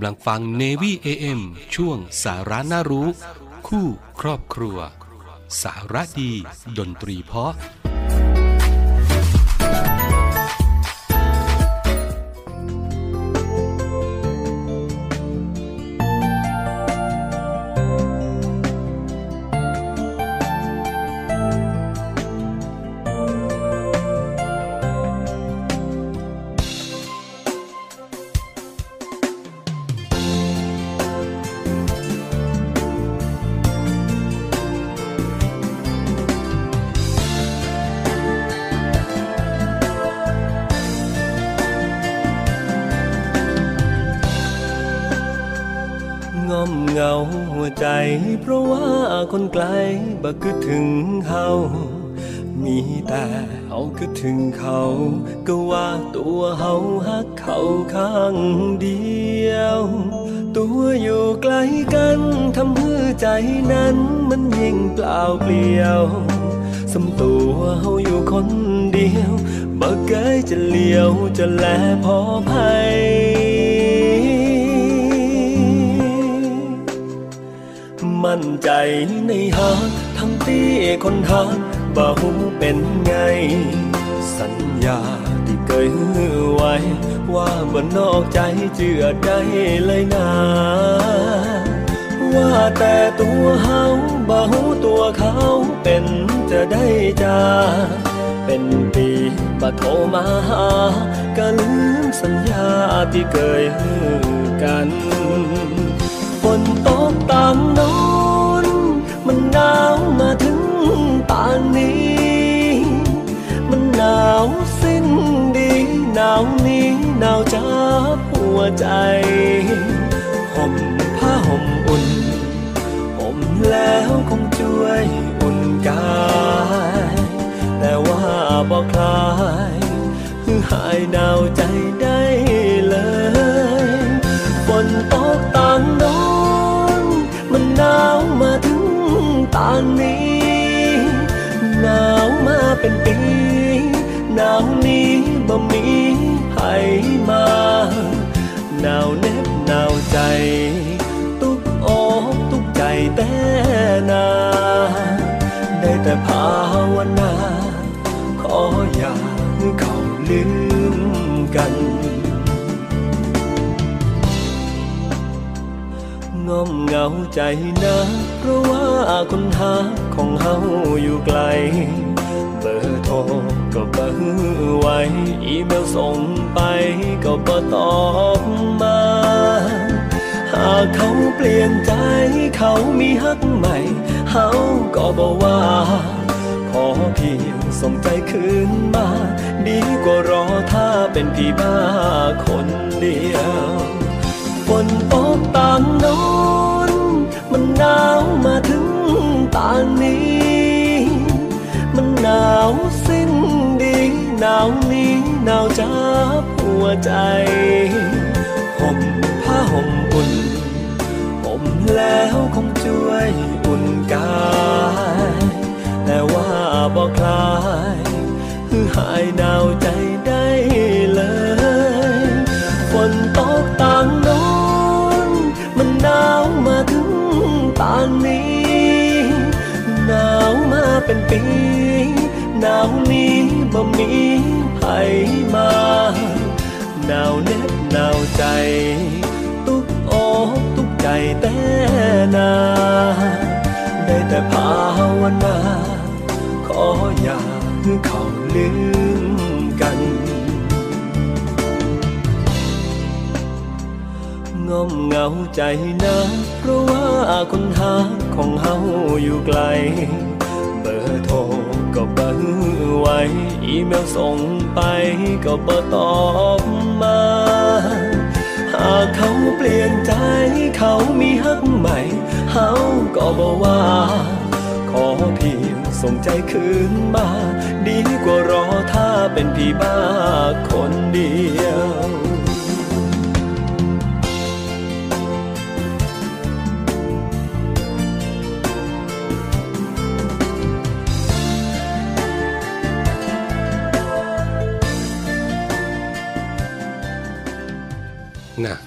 ำลังฟัง Navy AM ช่วงสาระน่ารู้ คู่ครอบครัว สาระดี ดนตรีเพาะ เงาใจ เพราะว่าคนไกลบ่คือถึงเฮามีแต่เฮาคือถึงเขา ก็ว่าตัวเฮาฮักเขาข้างเดียว ตัวอยู่ไกลกันทำให้ใจนั้นมันยิ่งเปล่าเปลี่ยวสมตัวเฮาอยู่คนเดียวบ่เคยจะเลี้ยวจะแลพอภัย มั่นใจในหาทั้งที่คนหาบ่หูเป็นไง สัญญาที่เคยไว้ ว่าบ่นอกใจเจือได้เลยนะว่าแต่ตัวเฮาบ่หูตัวเขาเป็นจะได้จาเป็นปีบ่โทรมาหาก็ลืมสัญญาที่เคยกันฝนต ตามน้อนมันหนาวมาถึงป่านนี้ มันหนาวสิ้นดีหนาวนี้หนาวจับหัวใจห่มผ้าห่มอุ่นห่มแล้วคงช่วยอุ่นกายแต่ว่าบอกคลายหายหนาวใจได้ ตานนี้ หนาวมาเป็นปี หนาวนี้บ่มีให้มา หนาวเน็บหนาวใจ ตุกอกตุกใจแต่นา ได้แต่ภาวนา ขออย่าเขาลืมกันงอมเงาใจนะ ราะว่าคนหาของเฮาอยู่ไกล เบอร์โทรก็เบอร์ไว้ อีเมลส่งไปก็บ่ตอบมา หากเขาเปลี่ยนใจเขามีฮักใหม่ เฮาก็บอกว่า ขอเพียงส่งใจคืนมา ดีกว่ารอถ้าเป็นพี่บ้าคนเดียว ฝนตกตามนอนาวนี้หนาวจับหัวใจห่มผ้าห่มอุ่นห่มแล้วคงช่วยอุ่นกายแต่ว่าบอกคลายคือหายหนาวใจได้เลยฝนตกต่างนอนมันหนาวมาถึงตานนี้หนาวมาเป็นปี หนาวนี้บ่มีภัยมาหนาวเน็บหนาวใจ ตุกอกตุกใจแต่นา ได้แต่ภาวนา ขออย่าเขาลืมกันงอมเงาใจนะ เพราะว่าคนหาของเฮาอยู่ไกล ก็เบอร์ไว้อีเมลส่งไปก็บ่ตอบมา หากเขาเปลี่ยนใจเขามีฮักใหม่เฮาก็บอกว่า ขอเพียงส่งใจคืนมา ดีกว่ารอถ้าเป็นพี่บ้าคนเดียว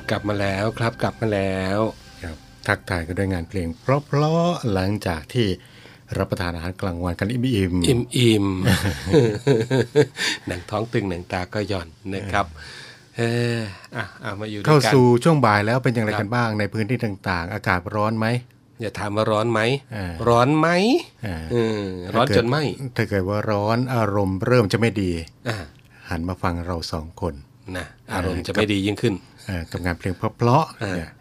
กลับมาแล้วครับกลับมาแล้วครับทักทายกันด้วยงานเพลง เพราะๆหลังจากที่รับประทานอาหารกลางวันกันอิ่มอิ่มอิ่มหนังท้องตึงหนังตาก็หย่อนนะครับเอออะอะมาอยู่ๆด้วยเข้ากันสู่ช่วงบ่ายแล้วเป็นอย่างไรครับกันบ้างในพื้นที่ต่างๆ อากาศร้อนไหมอย่าถามว่าร้อนไหมอ่าร้อนไหมอ่าเออร้อนจนไหมถ้าเกิดว่าร้อนอารมณ์เริ่มจะไม่ดีอ่าหันมาฟังเราสองคนนะอารมณ์จะไม่ดียิ่งขึ้นเอ่อ กับงานเพลงเพราะๆอ่าเนี่ย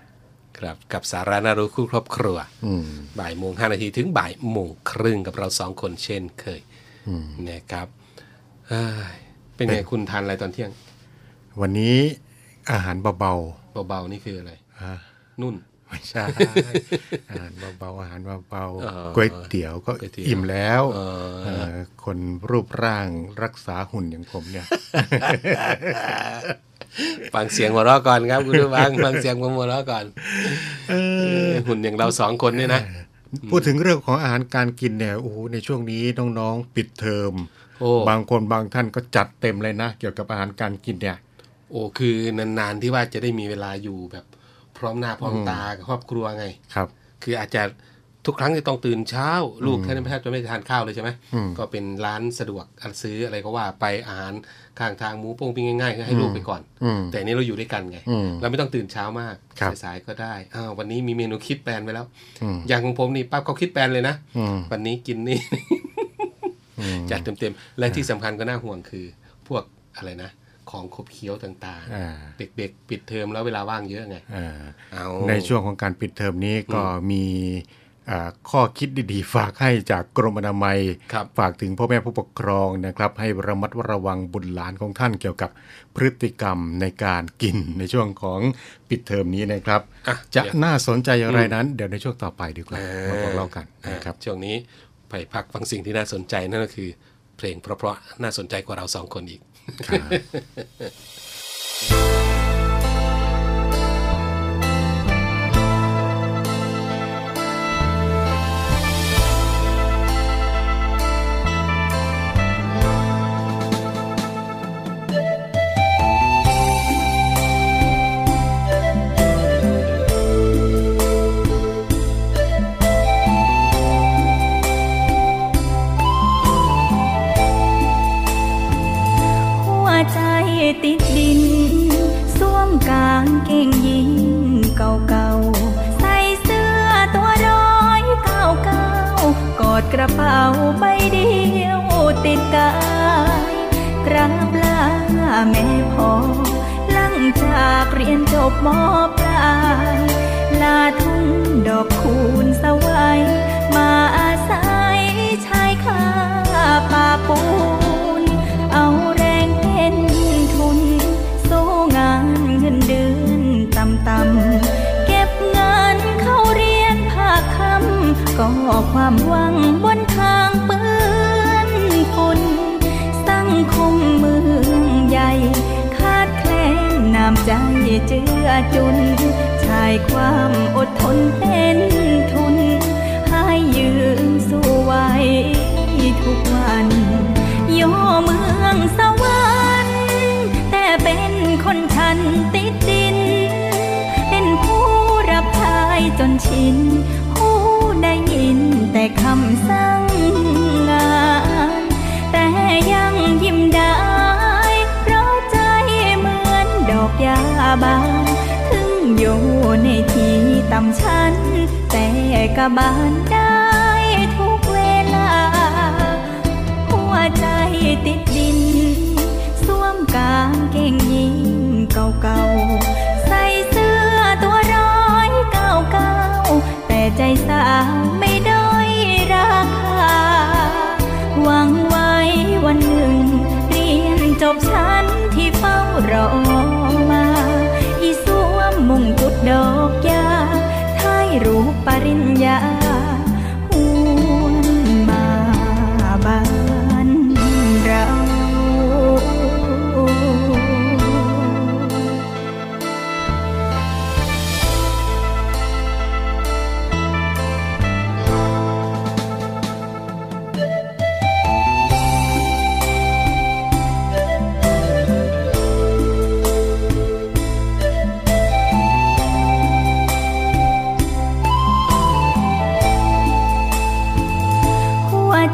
ครับกับสารานารู้คู่ครอบครัวอืมบ่ายโมงห้านาทีถึงบ่ายโมงครึ่งกับเราสองคนเช่นเคยนะครับเอ้ยเป็นไงคุณทานอะไรตอนเที่ยง วันนี้อาหารเบาเบาๆนี่คืออะไรๆอ่านุ่น ไม่ใช่อาหารเบาๆอาหารเบาเออๆก๋วยเตี๋ยวก็ก๋วยเตี๋ยวอิ่มแล้วเออเอ่อคนรูปร่างรักษาหุ่นอย่างผมเนี่ยฟังเสียงหัวเราะก่อนครับคุณผู้ฟังฟังเสียงผมหัวเราะก่อนหุ่นอย่างเราสองคนนี่นะพูดถึงเรื่องของอาหารการกินเนี่ยโอ้โหในช่วงนี้น้องๆปิดเทอมโอ้บางคนบางท่านก็จัดเต็มเลยนะ เกี่ยวกับอาหารการกินเนี่ย โอ้คือนานๆที่ว่าจะได้มีเวลาอยู่แบบพ ร้อมหน้าพร้อมตากับครอบครัวไงครับ คืออาจจะทุกครั้งจะต้องตื่นเช้า ลูกแค่นั้นแทบจะไม่ทานข้าวเลยใช่ไหมก็เป็นร้านสะดวกอันซื้ออะไรก็ว่าไปอาหารข้างทางหมูโป้งปิ้งง่ายๆก็ให้ลูกไปก่อนอืมแต่อันนี้เราอยู่ด้วยกันไงอืมเราไม่ต้องตื่นเช้ามากครับสายๆก็ได้อ้าววันนี้มีเมนูคิดแปลนไว้แล้วอืมอย่างของผมนี่ปั๊บเขาคิดแปลนเลยนะอืมวันนี้กินนี่อืมจัดเต็มๆและที่สำคัญก็น่าห่วงคือ พวกอะไรนะ ของขบเคี้ยวต่างอ่าๆเด็กๆ ปิดเทอมแล้วเวลาว่างเยอะไงอ่าเอาในช่วงของการปิดเทอมนี้ก็มีอ่าข้อคิดดีๆ ฝากให้จากกรมอนามัยครับฝากถึงพ่อแม่ผู้ปกครองนะครับ ให้ระมัดระวังบุตรหลานของท่านเกี่ยวกับพฤติกรรมในการกินในช่วงของปิดเทอมนี้นะครับอะจะเดี๋ยวน่าสนใจอย่างไรนั้น เดี๋ยวในช่วงต่อไปดีกว่าเออมาบอกเล่ากันนะครับอะช่วงนี้ไปพักฟังสิ่งที่น่าสนใจนั่นก็คือ เพลงเพราะๆน่าสนใจกว่าเราสองคนอีก Okay. ใบเดียวติดกายกราบลาแม่พ่อหลังจากเรียนจบมปลายลาทุ่งดอกคูณสวัยมาอาศัยชายคาป่าปูน เอาแรงเป็นทุน สู้งานเงินเดือนต่ำๆเก็บเงินเข้าเรียนภาคคำก็ความหวังบน เจือจุน ชายความอดทนเป็นทุน ให้ยืนสู้ไว้ทุกวันโยเมืองสวรรค์แต่เป็นคนชันติดดิน เป็นผู้รับใช้จนชิน ผู้ได้ยินแต่คำสั่ง บานถึงอยู่ในที่ต่ำชั้น แต่กบานได้ทุกเวลา หัวใจติดดิน สวมกางเกงยีนเก่าๆ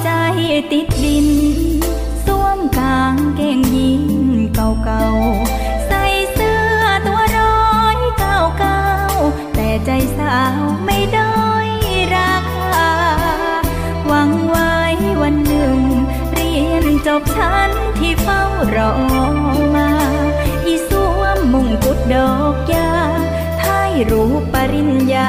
ใจติดดินสวมกางเก่งยินเก่าๆ ใส่เสื้อตัวร้อยเก่าเก่าแต่ใจสาวไม่ได้ราคา หวังไว้วันหนึ่ง เรียนจบชั้นที่เฝ้ารอมาอีสวมมุงกุดดอกยาท้ายรูปปริญญา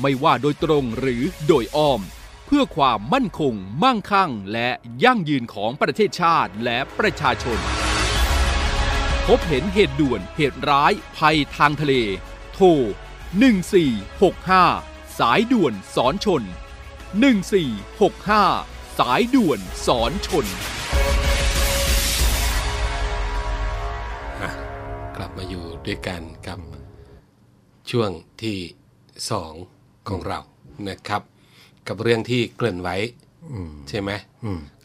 ไม่ว่าโดยตรงหรือโดยอ้อม เพื่อความมั่นคง มั่งคั่ง และยั่งยืนของประเทศชาติและประชาชน พบเห็นเหตุด่วนเหตุร้ายภัยทางทะเล โทร 1465 สายด่วนสอนชน 1465 สายด่วนสอนชนกลับมาอยู่ด้วยกันกับช่วงที่สอง ของเรานะครับ กับเรื่องที่เกริ่นไว้ใช่ไหม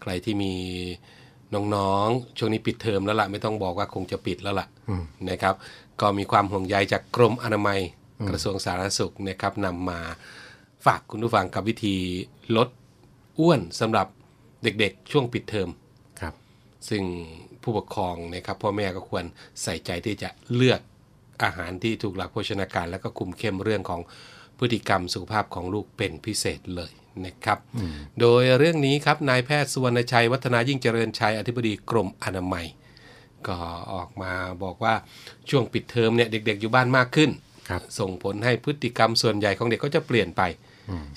ใครที่มีน้องๆ ช่วงนี้ปิดเทอมแล้วล่ะ ไม่ต้องบอกว่าคงจะปิดแล้วล่ะนะครับ ก็มีความห่วงใยจากกรมอนามัยกระทรวงสาธารณสุขนะครับนำมาฝากคุณผู้ฟังกับวิธีลดอ้วนสำหรับเด็กๆ ช่วงปิดเทอมครับ ซึ่งผู้ปกครองนะครับพ่อแม่ก็ควรใส่ใจที่จะเลือกอาหารที่ถูกหลักโภชนาการ และก็คุมเข้มเรื่องของ พฤติกรรมสุขภาพของลูกเป็นพิเศษเลยนะครับ โดยเรื่องนี้ครับนายแพทย์สุวรรณชัย วัฒนายิ่งเจริญชัยอธิบดีกรมอนามัย ก็ออกมาบอกว่าช่วงปิดเทอมเนี่ยเด็ก ๆ อยู่บ้านมากขึ้นครับส่งผลให้พฤติกรรมส่วนใหญ่ของเด็กก็จะเปลี่ยนไป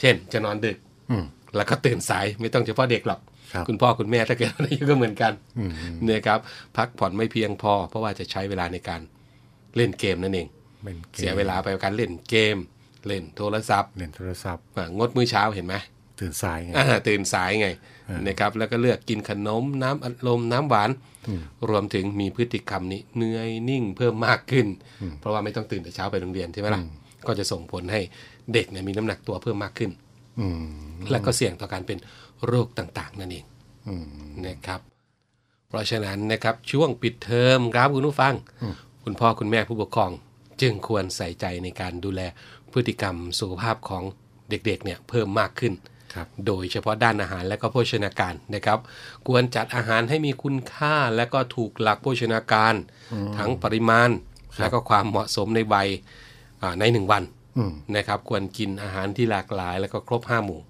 เช่น จะนอนดึกอืมแล้วก็ตื่นสายไม่ต้องเฉพาะเด็กหรอกครับคุณพ่อคุณแม่ถ้าเกิดอะไรก็เหมือนกันอืมเนี่ยครับพักผ่อนไม่เพียงพอ เพราะว่าจะใช้เวลาในการเล่นเกมนั่นเองเป็นกมเสียเวลาไปกับการเล่นเกม เล่นโทรศัพท์เล่นโทรศัพท์อะงดมื้อเช้าเห็นไหมตื่นสายไงอ่าตื่นสายไงนะครับแล้วก็เลือกกินขนมน้ำอัดลมน้ำหวาน รวมถึงมีพฤติกรรมนี้เหนื่อยนิ่งเพิ่มมากขึ้น เพราะว่าไม่ต้องตื่นแต่เช้าไปโรงเรียนใช่ไหมล่ะก็จะส่งผลให้เด็กเนี่ยมีน้ำหนักตัวเพิ่มมากขึ้นอืมและก็เสี่ยงต่อการเป็นโรคต่างๆ นั่นเองอืมนะครับ เพราะฉะนั้นนะครับช่วงปิดเทอมครับคุณผู้ฟัง คุณพ่อคุณแม่ผู้ปกครอง จึงควรใส่ใจในการดูแล พฤติกรรมสุขภาพของเด็กๆเนี่ยเพิ่มมากขึ้นครับโดยเฉพาะด้านอาหารและก็โภชนาการนะครับ ควรจัดอาหารให้มีคุณค่าและก็ถูกหลักโภชนาการ ทั้งปริมาณ และก็ความเหมาะสมในวัยอ่าในหนึ่งวันอืมนะครับ ควรกินอาหารที่หลากหลาย และก็ครบห้าหมู่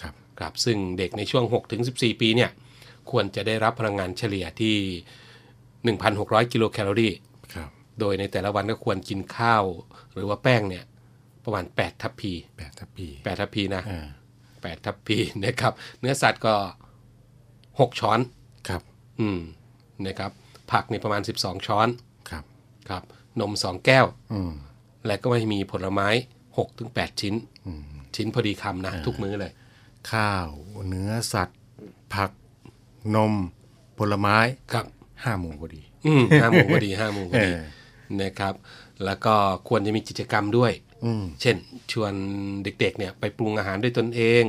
ครับครับซึ่งเด็กในช่วง 6-14 ปีเนี่ยควรจะได้รับพลังงานเฉลี่ยที่ 1,600 กิโลแคลอรี่ครับโดยในแต่ละวันก็ควรกินข้าว หรือว่าแป้งเนี่ย ประมาณ8ทัพพีแปดทัพพี8ทัพพีนะอ่า8ทัพพีนะครับ เนื้อสัตว์ก็ 6 ช้อนครับ อืมนะครับ ผักนี่ประมาณ 12 ช้อนครับครับ นม2แก้ว อืมและก็ไม่มีผลไม้6-8ชิ้น ชิ้นพอดีคำนะ ทุกมื้อเลย ข้าวเนื้อสัตว์ ผักนมผลไม้ครับห้าโมงพอดีอืมห้าโมงพอดีห้าโมงพอดีเออ นะครับ แล้วก็ควรจะมีกิจกรรมด้วยอืมเช่น ชวนเด็กๆเนี่ยไปปรุงอาหารด้วยตนเอง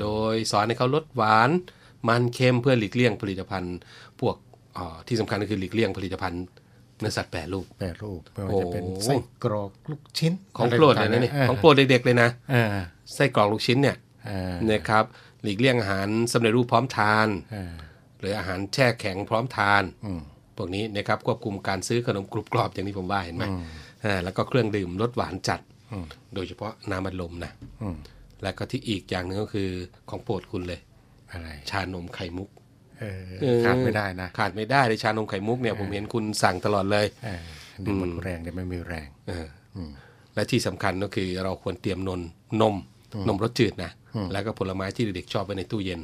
โดยสอนให้เขาลดหวาน มันเค็มเพื่อหลีกเลี่ยงผลิตภัณฑ์ พวกเอ่อที่สำคัญก็คือหลีกเลี่ยงผลิตภัณฑ์เนื้อสัตว์แปรรูปแปดรูปไม่ว่าจะเป็นโอ้ไส้กรอกลูกชิ้น ของโปรดเลยนะเนี่ยะไรของโปรดเด็กๆเลยนะอ่าไส้กรอกลูกชิ้นเนี่ยอ่านะครับหลีกเลี่ยงอาหารสำเร็จรูปพร้อมทานอ่าหรืออาหารแช่แข็งพร้อมทานอืม พวกนี้นะครับควบคุมการซื้อขนมกรุบกรอบอย่างที่ผมว่าเห็นไหมอ่าแล้วก็เครื่องดื่มลดหวานจัด โดยเฉพาะน้ำอัดลมนะอืมแล้วก็ที่อีกอย่างหนึ่งก็คือของโปรดคุณเลยอะไรชานมไข่มุกเออเออขาดไม่ได้นะขาดไม่ได้เลยชานมไข่มุกเนี่ยผมเห็นคุณสั่งตลอดเลยเออเดี๋ยวหมดแรงเดี๋ยวไม่มีแรงเออและที่สำคัญก็คือเราควรเตรียมนมนมนมรสจืดนะแล้วก็ผลไม้ที่เด็กๆชอบไว้ในตู้เย็น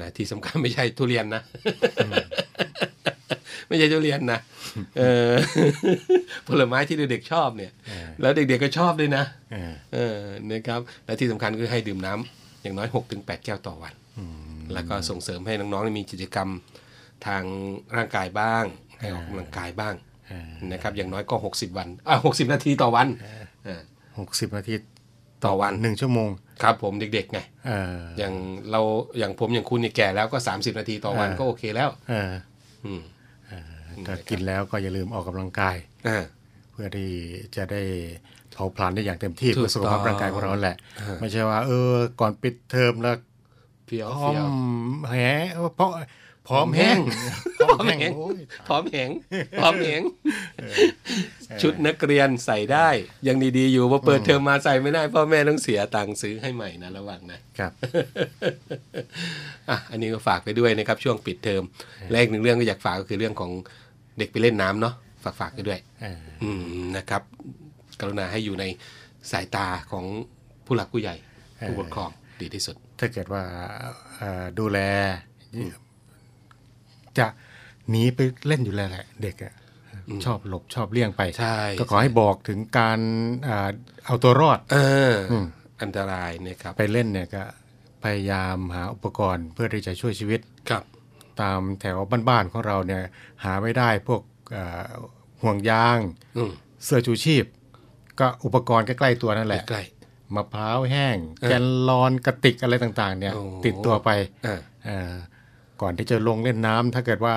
นะที่สำคัญไม่ใช่ทุเรียนนะ ไม่ใช่ทุเรียนนะเออผลไม้ที่เด็กๆชอบเนี่ย แล้วเด็กๆก็ชอบด้วยนะเออเออนะครับและที่สำคัญคือให้ดื่มน้ำอย่างน้อย 6-8ถึงแก้วต่อวันแล้วก็ส่งเสริมให้น้องๆมีกิจกรรมทางร่างกายบ้าง ให้ออกกำลังกายบ้างนะครับอย่างน้อยก็ 60 วันอะ60นาทีต่อวันเออหกสิบนาทีต่อวันหนึ่งชั่วโมง ครับผมเด็กๆไงเอออย่างเราอย่างผมอย่างคุณเนี่ยแก่แล้วก็ 30 นาทีต่อวันอ่าก็โอเคแล้วเอออืม ถ้ากินแล้วก็อย่าลืมออกกำลังกายอ่าเพื่อที่จะได้เผาผลาญได้อย่างเต็มที่ถูกเพื่อสุขภาพต้องร่างกายของเราแหละอ่าไม่ใช่ว่า เออ ก่อนปิดเทอมแล้วเฟี้ยวพร้อเฟี้ยวมแหเพราะพร้อมแห้งพร้อมแห้งโอ้ยพร้อมแหงพร้อมแหงชุดนักเรียนใส่ได้ ยังดีๆอยู่พอเปิดเทอมมาใส่ไม่ได้พ่อแม่ต้องเสียตังค์ซื้อให้ใหม่นะระวังนะครับอะอันนี้ก็ฝากไปด้วยนะครับ ช่วงปิดเทอมและอีกหนึ่งเรื่องก็อยากฝากก็คือเรื่องของ เด็กไปเล่นน้ำเนาะฝากฝากไปด้วยเอออืมนะครับ กรุณาให้อยู่ในสายตาของผู้หลักผู้ใหญ่ ผู้ปกครองดีที่สุด ถ้าเกิดว่าเอ่อดูแล จะหนีไปเล่นอยู่แล้วแหละ เด็กอะชอบหลบชอบเลี่ยงไปใช่ก็ขอให้บอกถึงการอ่าเอาตัวรอดเอออมอันตรายนะครับ ไปเล่นเนี่ยก็พยายามหาอุปกรณ์เพื่อที่จะช่วยชีวิตครับ ตามแถวบ้านๆของเราเนี่ยหาไม่ได้พวกเอ่อห่วงยางอืมเสื้อชูชีพ ก็อุปกรณ์ใกล้ๆตัวนั่นแหละใกล้มะพร้าวแห้งเออแกนลอนกระติกอะไรต่างๆ เนี่ยโอ้ติดตัวไปๆอ่าเอ่อก่อนที่จะลงเล่นน้ำถ้าเกิดว่า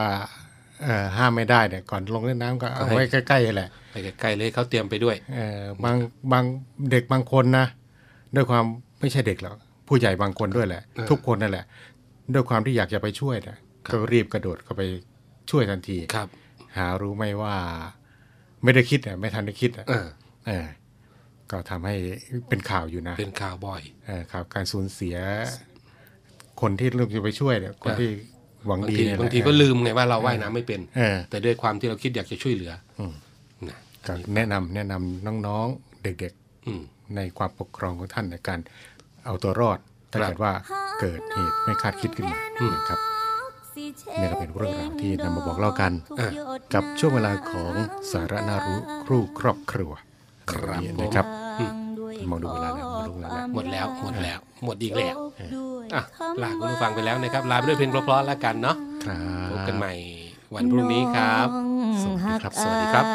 เอ่อห้ามไม่ได้เนี่ยก่อนลงเล่นน้ำก็เอาไว้ใกล้ๆแหละไปใกล้ๆเลยเขาเตรียมไปด้วยเอ่อบางบางเด็กบางคนนะด้วยความไม่ใช่เด็กหรอกผู้ใหญ่บางคนด้วยแหละเออทุกคนนั่นแหละ ด้วยความที่อยากจะไปช่วยเนี่ย ก็รีบกระโดดเข้าไปช่วยทันทีครับ หารู้ไหมว่า ไม่ได้คิดอะไม่ทันได้คิดอะเออเออก็ทำให้เป็นข่าวอยู่นะ เป็นข่าวบ่อยเออข่าวการสูญเสีย คนที่เริ่มจะไปช่วยเนี่ยคนที่หวังบางดีทีเนี่ยบางทีก็ลืมไงว่าเราว่ายน้ำไม่เป็นเออแต่ด้วยความที่เราคิดอยากจะช่วยเหลืออนะก็แนะนำแนะนำน้องๆเด็กอืมๆในความปกครองของท่านในการเอาตัวรอดถ้าครับเกิดว่าเกิดเหตุไม่คาดคิดขึ้นมานะครับ นี่ก็เป็นเรื่องราวที่นำมาบอกเล่ากันอะกับช่วงเวลาของสาระน่ารู้ครู่ครอบครัวครับวันนี้ผมนะครับมองดูเวลาแล้วมองดูเวลาแล้วหมดแล้วหมดแล้ว หมดอีกแล้วอะลาคุณผู้ฟังไปแล้วนะครับ ลาไปด้วยเพลงเพราะๆแล้วกันเนาะครับพบกันใหม่วันพรุ่งนี้ครับ สวัสดีครับ สวัสดีครับ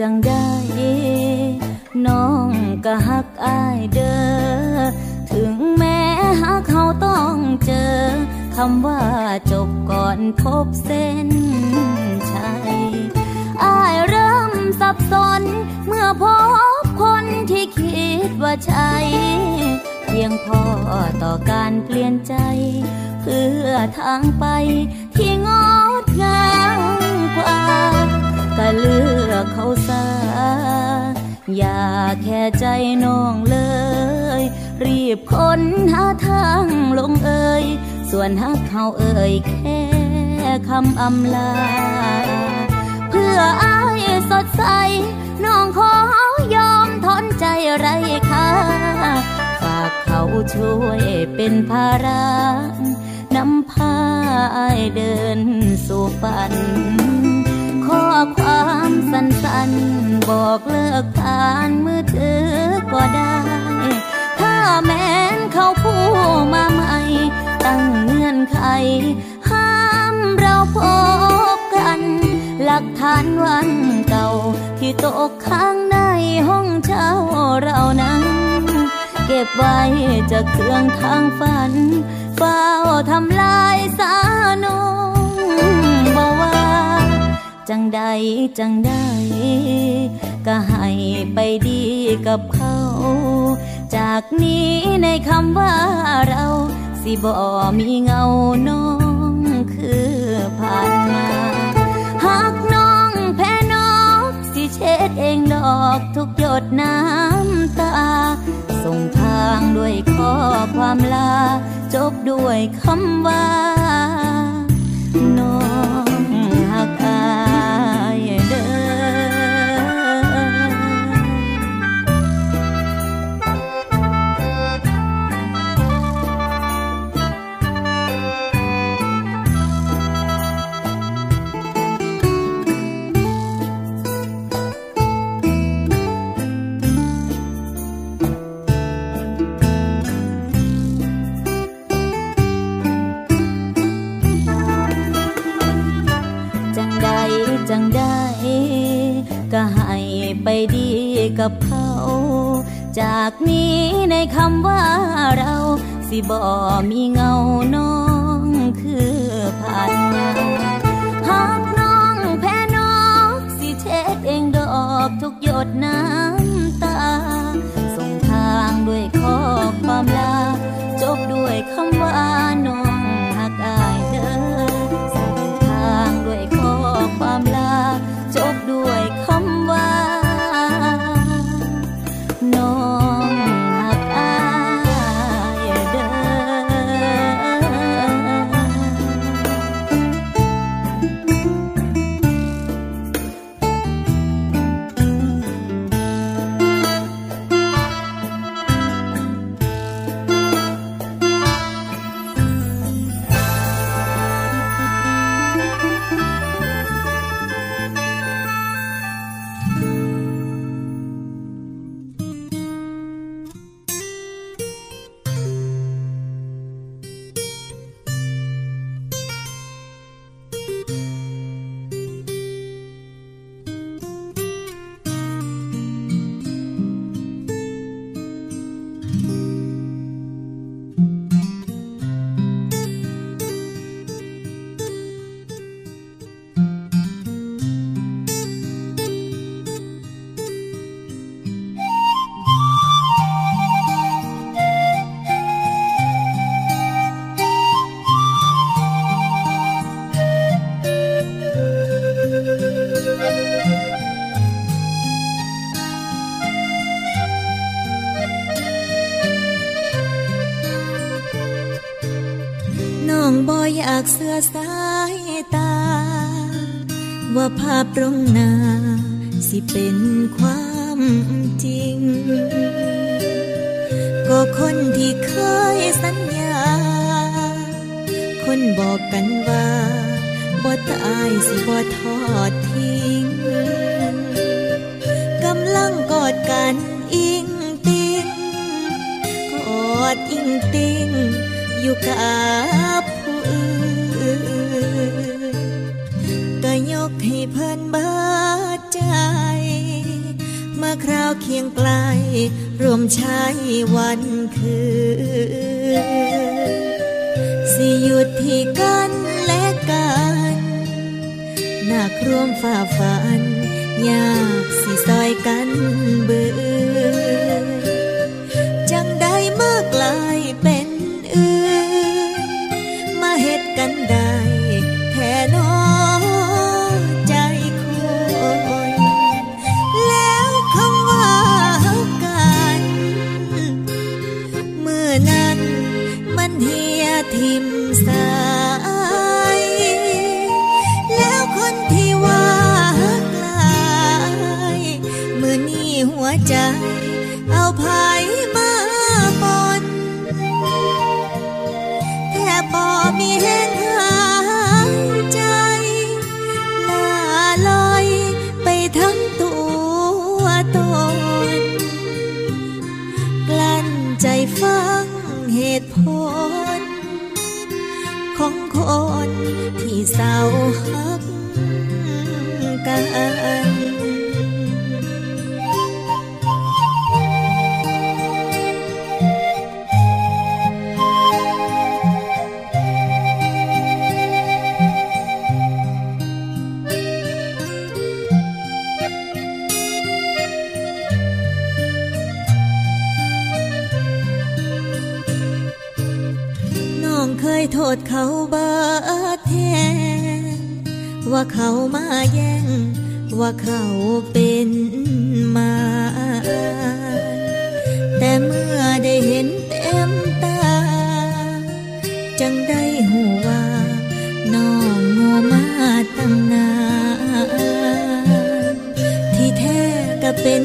จังใดน้องก็ฮักอายเด้อถึงแม้หากเขาต้องเจอคำว่าจบก่อนพบเส้นชัยอายเริ่มสับสน เมื่อพบคนที่คิดว่าใช่เพียงพอต่อการเปลี่ยนใจ เพื่อทางไปที่งดงามกว่า ก็เลือกเขาซะอย่าแค่ใจน้องเลย รีบค้นหาทางลงเอ่ยส่วนฮักเขาเอ่ยแค่คำอำลา เพื่ออายสดใส น้องขอยอมทนใจไรค่าฝากเขาช่วยเป็นภาระนำพาอายเดินสู่ฝัน ข้อความสั้นๆ บอกเลิกผ่านมือถือก็ได้ ถ้าแม้นเขาพูดมาใหม่ ตั้งเงื่อนไข ห้ามเราพบกัน หลักฐานวันเก่า ที่ตกค้างในห้องเช่าเรานั้น เก็บไว้จะเครื่องทางฝันเฝ้าทำลายสานงบ่ว่า จังใดจังได้ก็ให้ไปดีกับเขา จากนี้ในคำว่าเรา สิบ่มีเงาน้องคือผ่านมาหากน้องแพ้นอกสิเช็ดเองดอกทุกหยดน้ำตา ส่งทางด้วยข้อความลา จบด้วยคำว่าน้อง จังได้ก็ให้ไปดีกับเขา จากนี้ในคำว่าเราสิบ่มีเงาน้องคือผ่านมาหากน้องแพ้น้อกสิเช็ดเองดอกทุกหยดน้ำตา ส่งทางด้วยข้อความลา จบด้วยค อยากเสือสายตา ว่าภาพตรงหน้า สิเป็นความจริง ก็คนที่เคยสัญญา คนบอกกันว่าบ่ตายสิบ่ทอดทิ้งกำลังกอดกันอิงติงกอดอิงติงอยู่กับ คราวเคียงไกลรวมใช้วันคืนสิหยุดที่กันและกันหนักร่วมฝ่าฝัน ยากสิซอยกันเบื่อ ที่เว่าเขามาแย่ง ว่าเขาเป็นมา แต่เมื่อได้เห็นเต็มตา จังได้หูว่าน้องงัวมาตั้งนานที่แท้ก็เป็น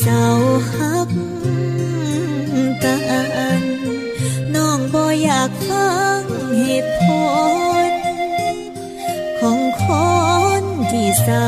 เศร้าฮักกันน้องบ่อยากฟังเหตุผลของคนที่เศร้า